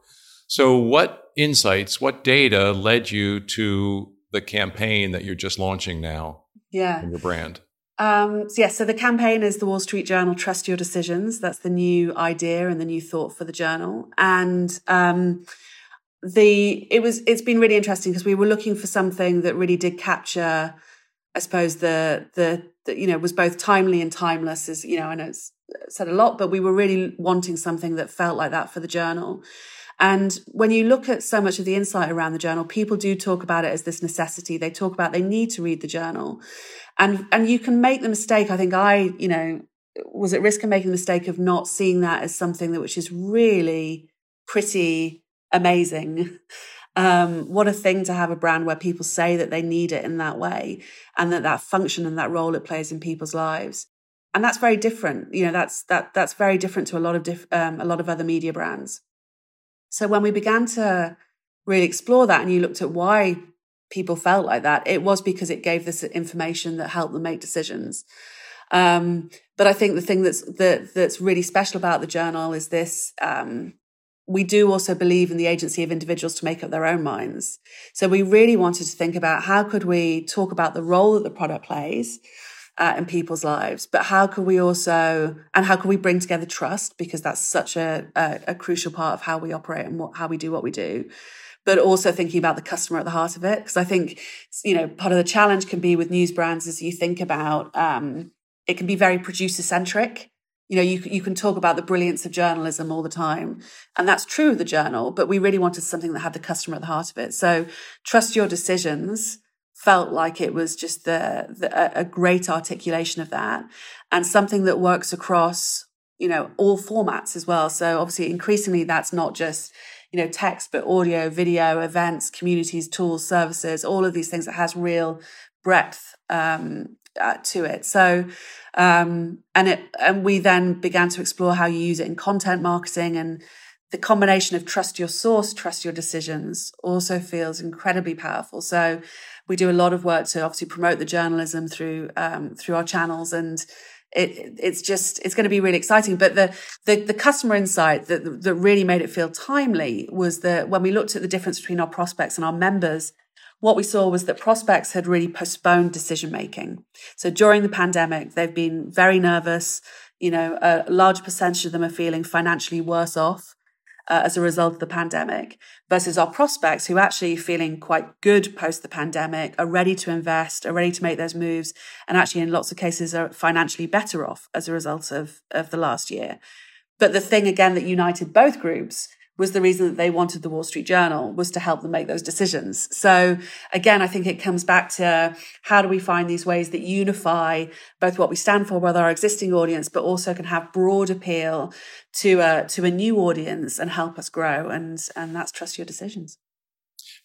So, what insights, what data led you to the campaign that you're just launching now? Yeah, in your brand. Um, so yes, yeah, so the campaign is the Wall Street Journal Trust Your Decisions. That's the new idea and the new thought for the journal. And um, the it was it's been really interesting because we were looking for something that really did capture, I suppose the the, the you know was both timely and timeless. As you know, know it's said a lot, but we were really wanting something that felt like that for the journal. And when you look at so much of the insight around the journal, people do talk about it as this necessity. They talk about they need to read the journal. And, and you can make the mistake. I think I, you know, was at risk of making the mistake of not seeing that as something that which is really pretty amazing. *laughs* Um, what a thing to have a brand where people say that they need it in that way and that that function and that role it plays in people's lives. And that's very different. You know, that's, that, that's very different to a lot of diff, um, a lot of other media brands. So when we began to really explore that and you looked at why people felt like that, it was because it gave this information that helped them make decisions. Um, but I think the thing that's that, that's really special about the journal is this. Um, we do also believe in the agency of individuals to make up their own minds. So we really wanted to think about how could we talk about the role that the product plays, uh, in people's lives. But how can we also, and how can we bring together trust? Because that's such a, a, a crucial part of how we operate and what, how we do what we do. But also thinking about the customer at the heart of it. Because I think, you know, part of the challenge can be with news brands as you think about, um, it can be very producer centric. You know, you, you can talk about the brilliance of journalism all the time. And that's true of the journal, but we really wanted something that had the customer at the heart of it. So trust your decisions felt like it was just the, the, a great articulation of that and something that works across you know all formats as well. So obviously increasingly that's not just you know text but audio video events communities tools services all of these things. That has real breadth um, uh, to it. So um, and it and we then began to explore how you use it in content marketing and the combination of trust your source trust your decisions also feels incredibly powerful. So we do a lot of work to obviously promote the journalism through um, through our channels and it, it's just it's going to be really exciting. But the the, the customer insight that that really made it feel timely was that when we looked at the difference between our prospects and our members what we saw was that prospects had really postponed decision making. So during the pandemic they've been very nervous. You know a large percentage of them are feeling financially worse off uh, as a result of the pandemic versus our prospects who actually feeling quite good post the pandemic are ready to invest are ready to make those moves and actually in lots of cases are financially better off as a result of of the last year. But the thing again that united both groups was the reason that they wanted the Wall Street Journal was to help them make those decisions. So again, I think it comes back to how do we find these ways that unify both what we stand for with our existing audience, but also can have broad appeal to a, to a new audience and help us grow. And, and that's trust your decisions.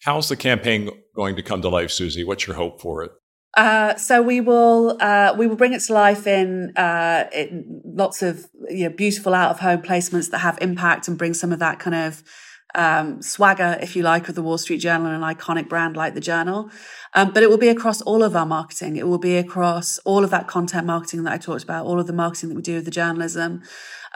How's the campaign going to come to life, Suzi? What's your hope for it? Uh, so we will uh, we will bring it to life in, uh, in lots of you know, beautiful out of home placements that have impact and bring some of that kind of um, swagger, if you like, of the Wall Street Journal, and an iconic brand like the Journal. Um, but it will be across all of our marketing. It will be across all of that content marketing that I talked about, all of the marketing that we do with the journalism,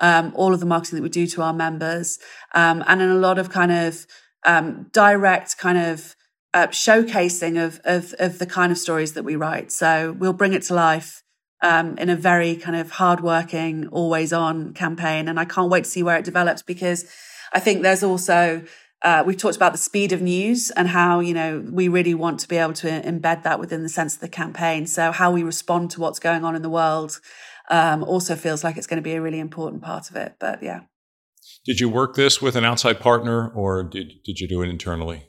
um, all of the marketing that we do to our members, um, and in a lot of kind of um, direct kind of uh, showcasing of, of, of the kind of stories that we write. So we'll bring it to life um, in a very kind of hardworking, always on campaign, and I can't wait to see where it develops because I think there's also uh, we've talked about the speed of news and how you know we really want to be able to embed that within the sense of the campaign. So how we respond to what's going on in the world um, also feels like it's going to be a really important part of it. But yeah. Did you work this with an outside partner, or did did you do it internally?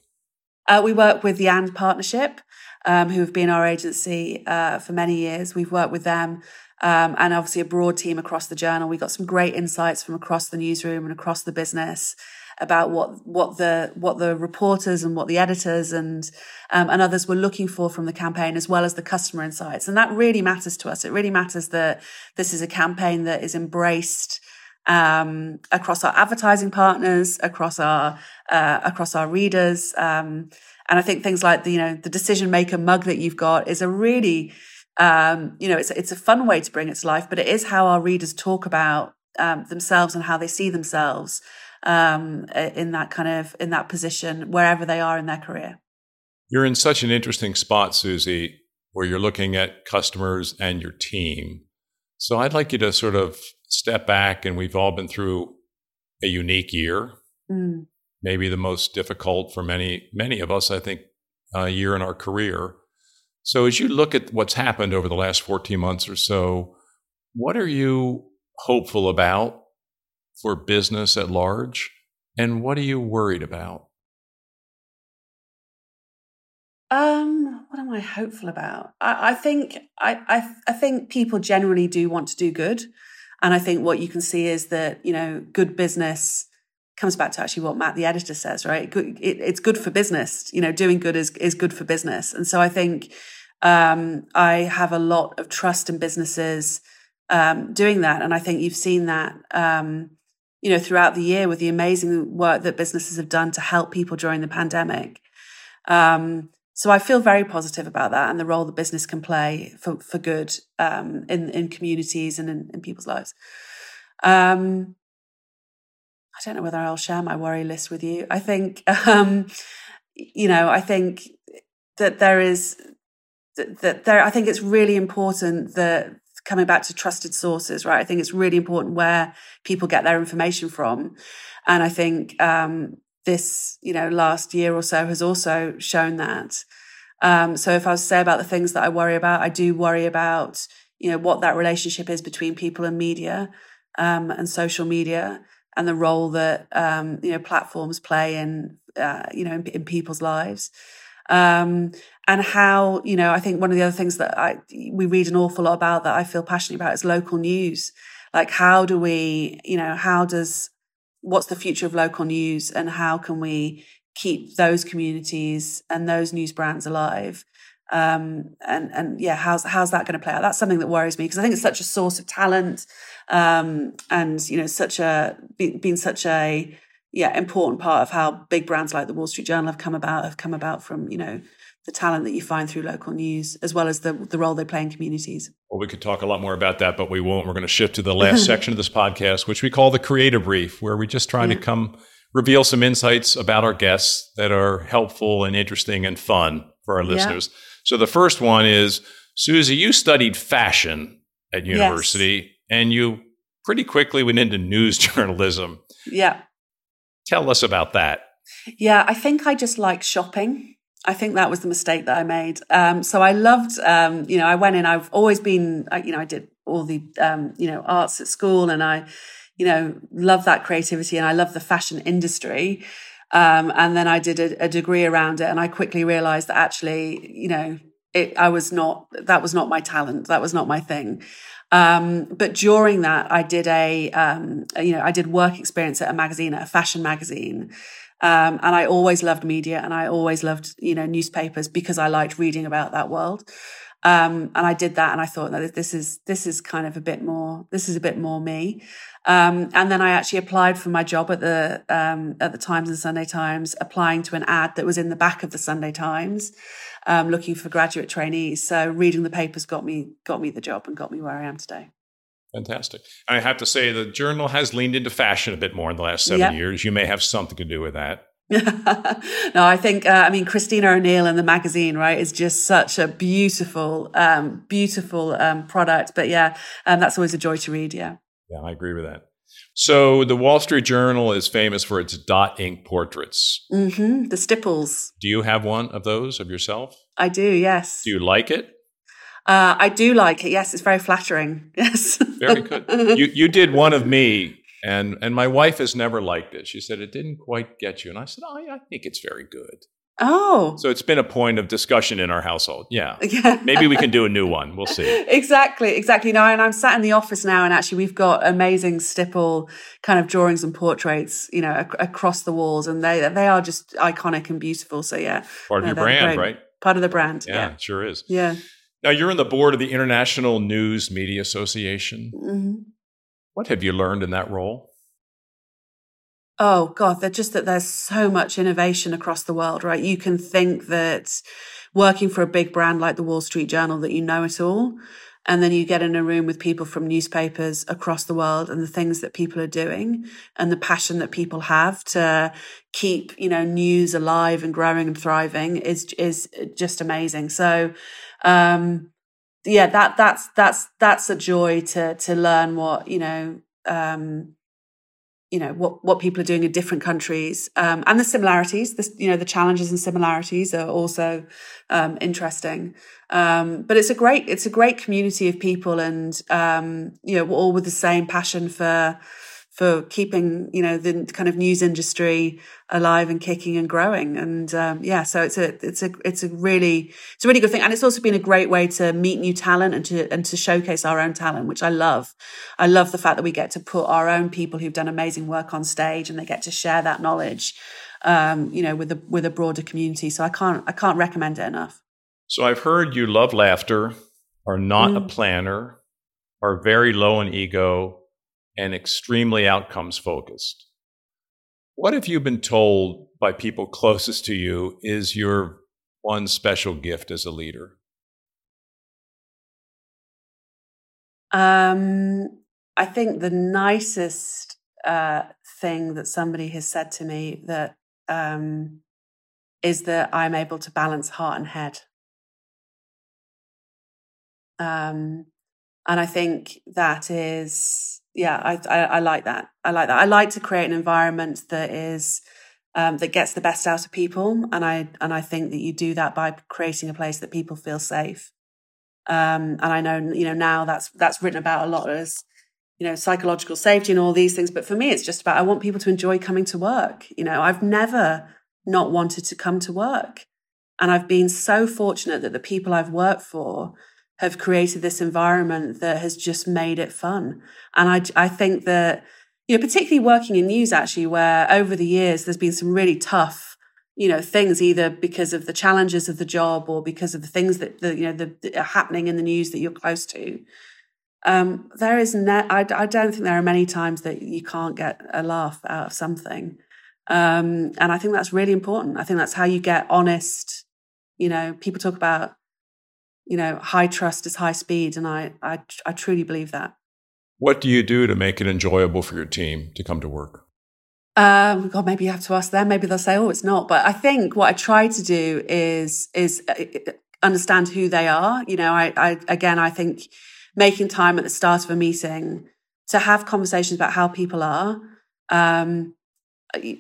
Uh, we work with the And Partnership, um, who have been our agency uh, for many years. We've worked with them. Um, and obviously a broad team across the journal. We got some great insights from across the newsroom and across the business about what what the what the reporters and what the editors and um, and others were looking for from the campaign, as well as the customer insights. And that really matters to us. It really matters that this is a campaign that is embraced um, across our advertising partners, across our uh, across our readers. Um, and I think things like the you know the decision maker mug that you've got is a really um, you know it's it's a fun way to bring it to life, but it is how our readers talk about um, themselves and how they see themselves um, in that kind of in that position wherever they are in their career. You're in such an interesting spot, Suzi, where you're looking at customers and your team. So I'd like you to sort of step back, and we've all been through a unique year, mm. maybe the most difficult for many many of us. I think a year in our career. So as you look at what's happened over the last 14 months or so, what are you hopeful about for business at large? And what are you worried about? Um, what am I hopeful about? I, I think I, I I think people generally do want to do good. And I think what you can see is that, you know, good business comes back to actually what Matt, the editor says, right? It, it's good for business. You know, doing good is, is good for business. And so I think, um, I have a lot of trust in businesses, um, doing that. And I think you've seen that, um, you know, throughout the year with the amazing work that businesses have done to help people during the pandemic. Um, so I feel very positive about that and the role the business can play for, for good um, in, in communities and in, in people's lives. Um, I don't know whether I'll share my worry list with you. I think, *laughs* um, you know, I think that there is that, there. I think it's really important that coming back to trusted sources, right? I think it's really important where people get their information from. And I think um, this, you know, last year or so has also shown that. Um, so if I was to say about the things that I worry about, I do worry about, you know, what that relationship is between people and media um, and social media and the role that, um, you know, platforms play in, uh, you know, in, in people's lives. Um, and how, you know, I think one of the other things that I, we read an awful lot about that I feel passionate about is local news. Like, how do we, you know, how does, what's the future of local news and how can we keep those communities and those news brands alive? Um, and, and yeah, how's, how's that going to play out? That's something that worries me because I think it's such a source of talent. Um, and, you know, such a, been such a, yeah, important part of how big brands like the Wall Street Journal have come about, have come about from, you know, the talent that you find through local news, as well as the, the role they play in communities. Well, we could talk a lot more about that, but we won't. We're going to shift to the last *laughs* section of this podcast, which we call the creative brief, where we just try yeah. to come reveal some insights about our guests that are helpful and interesting and fun for our listeners. Yeah. So the first one is Suzi, you studied fashion at university yes. and you pretty quickly went into news *laughs* journalism. Yeah. Tell us about that. Yeah, I think I just like shopping. I think that was the mistake that I made. Um, so I loved, um, you know, I went in, I've always been, you know, I did all the, um, you know, arts at school and I, you know, love that creativity and I love the fashion industry. Um, and then I did a, a, degree around it and I quickly realized that actually, you know, it, I was not, that was not my talent. That was not my thing. Um, but during that, I did a, um, you know, I did work experience at a magazine, at a fashion magazine. Um, and I always loved media and I always loved, you know, newspapers because I liked reading about that world. Um, and I did that and I thought that this is, this is kind of a bit more, this is a bit more me. Um, and then I actually applied for my job at the, um, at the Times and Sunday Times, applying to an ad that was in the back of the Sunday Times, um, looking for graduate trainees. So reading the papers got me, got me the job and got me where I am today. Fantastic. I have to say, the journal has leaned into fashion a bit more in the last seven yep. years. You may have something to do with that. *laughs* no, I think, uh, I mean, Kristina O'Neill in the magazine, right, is just such a beautiful, um, beautiful um, product. But yeah, um, that's always a joy to read. Yeah. Yeah, I agree with that. So the Wall Street Journal is famous for its dot ink portraits. Mm-hmm. The stipples. Do you have one of those of yourself? I do. Yes. Do you like it? Uh, I do like it. Yes, it's very flattering. *laughs* Yes. very good. You you did one of me, and and my wife has never liked it. She said it didn't quite get you, and I said oh, I think it's very good. Oh. So it's been a point of discussion in our household. Yeah. *laughs* Yeah. Maybe we can do a new one. We'll see. *laughs* exactly. Exactly. No, and I'm sat in the office now and actually we've got amazing stipple kind of drawings and portraits, you know, ac- across the walls and they they are just iconic and beautiful. So yeah. Part of No, your brand, great. right? Part of the brand. Yeah, Yeah. sure is. Yeah. Now you're on the board of the International News Media Association. hmm What have you learned in that role? Oh God, they're just that there's so much innovation across the world, right? You can think that working for a big brand like the Wall Street Journal that you know it all. And then you get in a room with people from newspapers across the world and the things that people are doing and the passion that people have to keep, you know, news alive and growing and thriving is, is just amazing. So, um, yeah, that, that's, that's, that's a joy to, to learn what, you know, um, you know what what people are doing in different countries. Um, and the similarities the you know the challenges and similarities are also um, interesting. Um, but it's a great it's a great community of people and um, you know we're all with the same passion for for keeping you know the kind of news industry alive and kicking and growing. And um, yeah so it's a it's a it's a really it's a really good thing. And it's also been a great way to meet new talent and to and to showcase our own talent which I love. I love the fact that we get to put our own people who've done amazing work on stage and they get to share that knowledge um, you know with a with a broader community. So I can't I can't recommend it enough. So I've heard you love laughter, are not a Mm. planner, are very low in ego, and extremely outcomes focused. What have you been told by people closest to you is your one special gift as a leader? Um, I think the nicest uh, thing that somebody has said to me that um, is that I'm able to balance heart and head. Um, and I think that is, yeah, I, I, I like that. I like that. I like to create an environment that is um, that gets the best out of people, and I and I think that you do that by creating a place that people feel safe. Um, and I know, you know, now that's that's written about a lot as, you know, psychological safety and all these things. But for me, it's just about I want people to enjoy coming to work. You know, I've never not wanted to come to work, and I've been so fortunate that the people I've worked for have created this environment that has just made it fun. And I I think that you know, particularly working in news, actually, where over the years there's been some really tough you know things either because of the challenges of the job or because of the things that the you know the, that are happening in the news that you're close to. Um there is ne- I, I don't think there are many times that you can't get a laugh out of something. Um and i think that's really important. I think that's how you get honest you know people talk about you know high trust is high speed and i i, I truly believe that What do you do to make it enjoyable for your team to come to work? Um, God, maybe you have to ask them. Maybe they'll say, "Oh, it's not." But I think what I try to do is is uh, understand who they are. You know, I, I again, I think making time at the start of a meeting to have conversations about how people are. Um,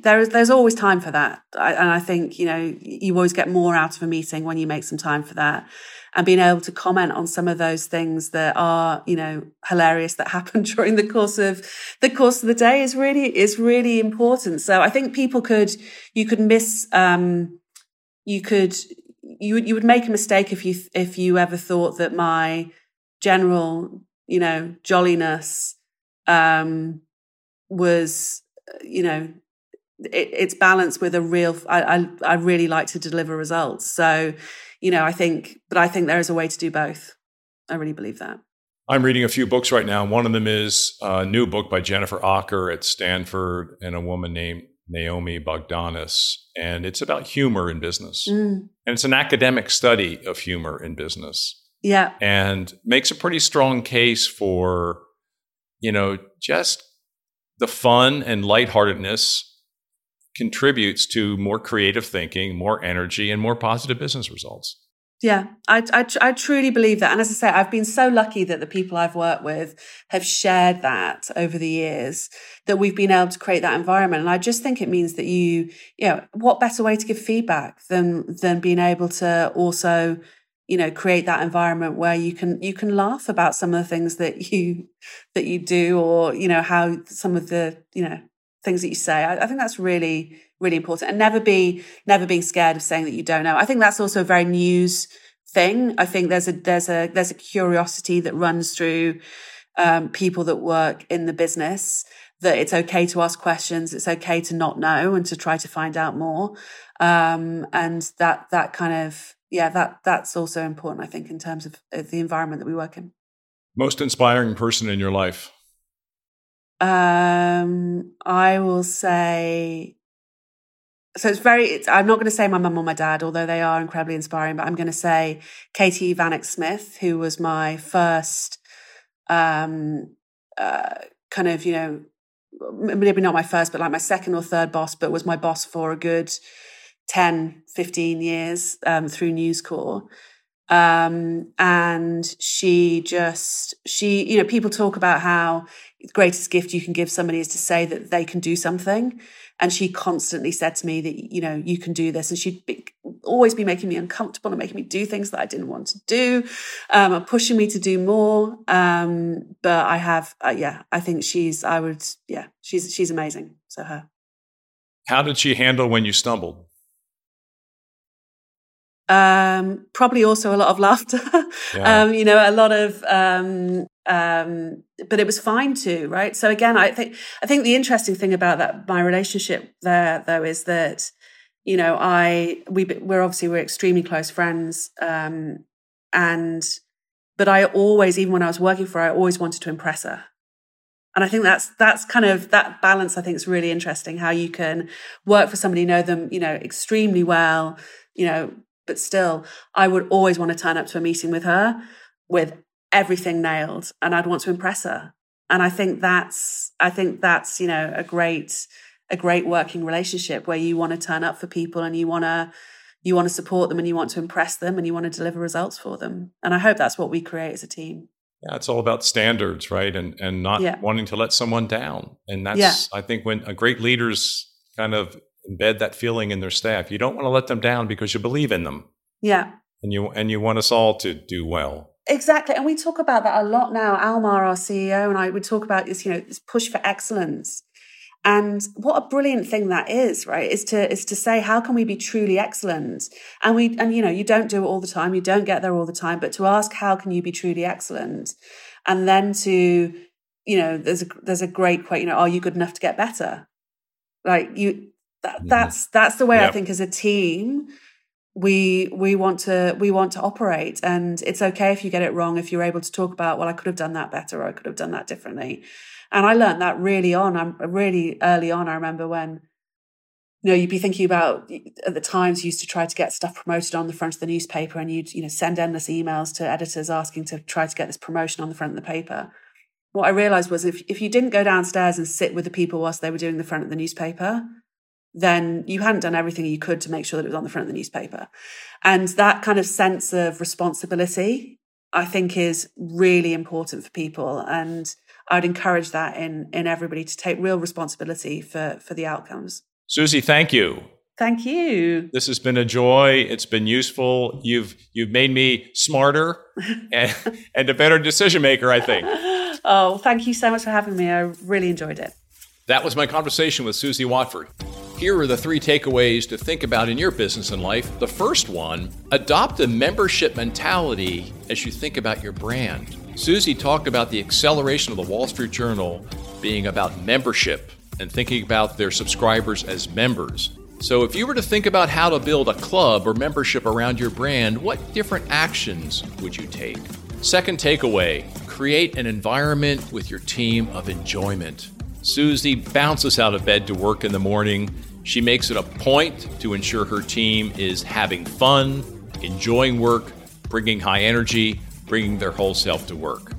there is there's always time for that, I, and I think you know you always get more out of a meeting when you make some time for that, and being able to comment on some of those things that are you know hilarious that happen *laughs* during the course of the course of the day is really is really important. So I think people could you could miss um, you could you would you would make a mistake if you if you ever thought that my general you know jolliness um, was you know it, it's balanced with a real I, I i really like to deliver results so you know i think but i think there is a way to do both i really believe that I'm reading a few books right now. One of them is a new book by Jennifer Aaker at Stanford and a woman named Naomi Bagdonas. And it's about humor in business. mm, And it's an academic study of humor in business yeah and makes a pretty strong case for, you know, just the fun and lightheartedness contributes to more creative thinking, more energy, and more positive business results. Yeah, I, I, I, truly believe that. And as I say, I've been so lucky that the people I've worked with have shared that over the years that we've been able to create that environment. And I just think it means that you, you know, what better way to give feedback than, than being able to also, you know, create that environment where you can, you can laugh about some of the things that you, that you do or, you know, how some of the, you know, things that you say. I, I think that's really, really important. And never be never being scared of saying that you don't know. I think that's also a very news thing. I think there's a there's a there's a curiosity that runs through um, people that work in the business that it's okay to ask questions it's okay to not know and to try to find out more. Um, and that that kind of yeah that that's also important i think in terms of, of the environment that we work in. Most inspiring person in your life um, I will say so it's very it's, i'm not going to say my mum or my dad although they are incredibly inspiring but i'm going to say Katie Vanneck-Smith who was my first um uh, kind of you know maybe not my first but like my second or third boss but was my boss for a good 10 15 years um, through news corps um, and she just she you know people talk about how the greatest gift you can give somebody is to say that they can do something and she constantly said to me that, you know, you can do this. And she'd be, always be making me uncomfortable and making me do things that I didn't want to do, um, and pushing me to do more. Um, but I have, uh, yeah, I think she's, I would, yeah, she's, she's amazing. So her. How did she handle when you stumbled? Um, probably also a lot of *laughs* laughter. Yeah. um, you know, a lot of um, um, but it was fine too, right? So again, I think I think the interesting thing about that my relationship there though is that you know I we we're obviously we're extremely close friends, um, and but I always even when I was working for her, I always wanted to impress her. And I think that's that's kind of that balance. I think is really interesting how you can work for somebody, know them, you know, extremely well, you know, but still, I would always want to turn up to a meeting with her with everything nailed and I'd want to impress her. And I think that's, I think that's, you know, a great, a great working relationship where you want to turn up for people and you want to, you want to support them and you want to impress them and you want to deliver results for them. And I hope that's what we create as a team. Yeah, it's all about standards, right? And and not yeah. wanting to let someone down. And that's yeah. I think when a great leaders kind of embed that feeling in their staff. You don't want to let them down because you believe in them. Yeah. And you and you want us all to do well. Exactly. And we talk about that a lot now. Almar, our CEO, and I would talk about this, you know, this push for excellence. And what a brilliant thing that is, right? Is to is to say how can we be truly excellent? And we and you know, you don't do it all the time, you don't get there all the time, but to ask how can you be truly excellent? And then to, you know, there's a there's a great quote, you know, are you good enough to get better? Like you that, that's that's the way yep. I think as a team we we want to we want to operate. And it's okay if you get it wrong if you're able to talk about well I could have done that better or I could have done that differently. And I learned that really on I'm really early on. I remember when you know you'd be thinking about at the times you used to try to get stuff promoted on the front of the newspaper and you'd you know send endless emails to editors asking to try to get this promotion on the front of the paper. What I realized was if if you didn't go downstairs and sit with the people whilst they were doing the front of the newspaper then you hadn't done everything you could to make sure that it was on the front of the newspaper. And that kind of sense of responsibility, I think, is really important for people. And I'd encourage that in in everybody to take real responsibility for for the outcomes. Suzi, thank you. Thank you. This has been a joy. It's been useful. You've you've made me smarter *laughs* and, and a better decision maker, I think. oh, thank you so much for having me. I really enjoyed it. That was my conversation with Suzi Watford. Here are the three takeaways to think about in your business and life. The first one adopt a membership mentality as you think about your brand. Suzi talked about the acceleration of the Wall Street Journal being about membership and thinking about their subscribers as members. So, if you were to think about how to build a club or membership around your brand, what different actions would you take? Second takeaway create an environment with your team of enjoyment. Suzi bounces out of bed to work in the morning she makes it a point to ensure her team is having fun, enjoying work, bringing high energy, bringing their whole self to work.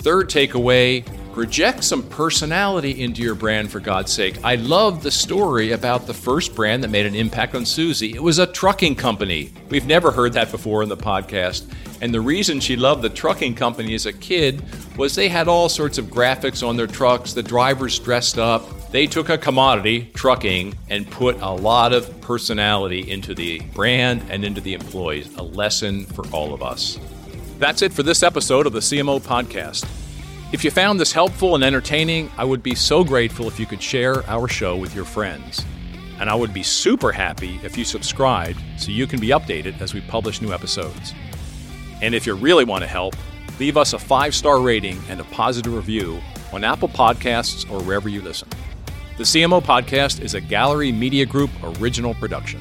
Third takeaway Project some personality into your brand for God's sake. I love the story about the first brand that made an impact on Suzi. It was a trucking company. We've never heard that before in the podcast. And the reason she loved the trucking company as a kid was they had all sorts of graphics on their trucks, the drivers dressed up. They took a commodity, trucking, and put a lot of personality into the brand and into the employees. A lesson for all of us. That's it for this episode of the CMO Podcast. If you found this helpful and entertaining, I would be so grateful if you could share our show with your friends. And I would be super happy if you subscribed so you can be updated as we publish new episodes. And if you really want to help, leave us a five star rating and a positive review on Apple Podcasts or wherever you listen. The CMO Podcast is a Gallery Media Group original production.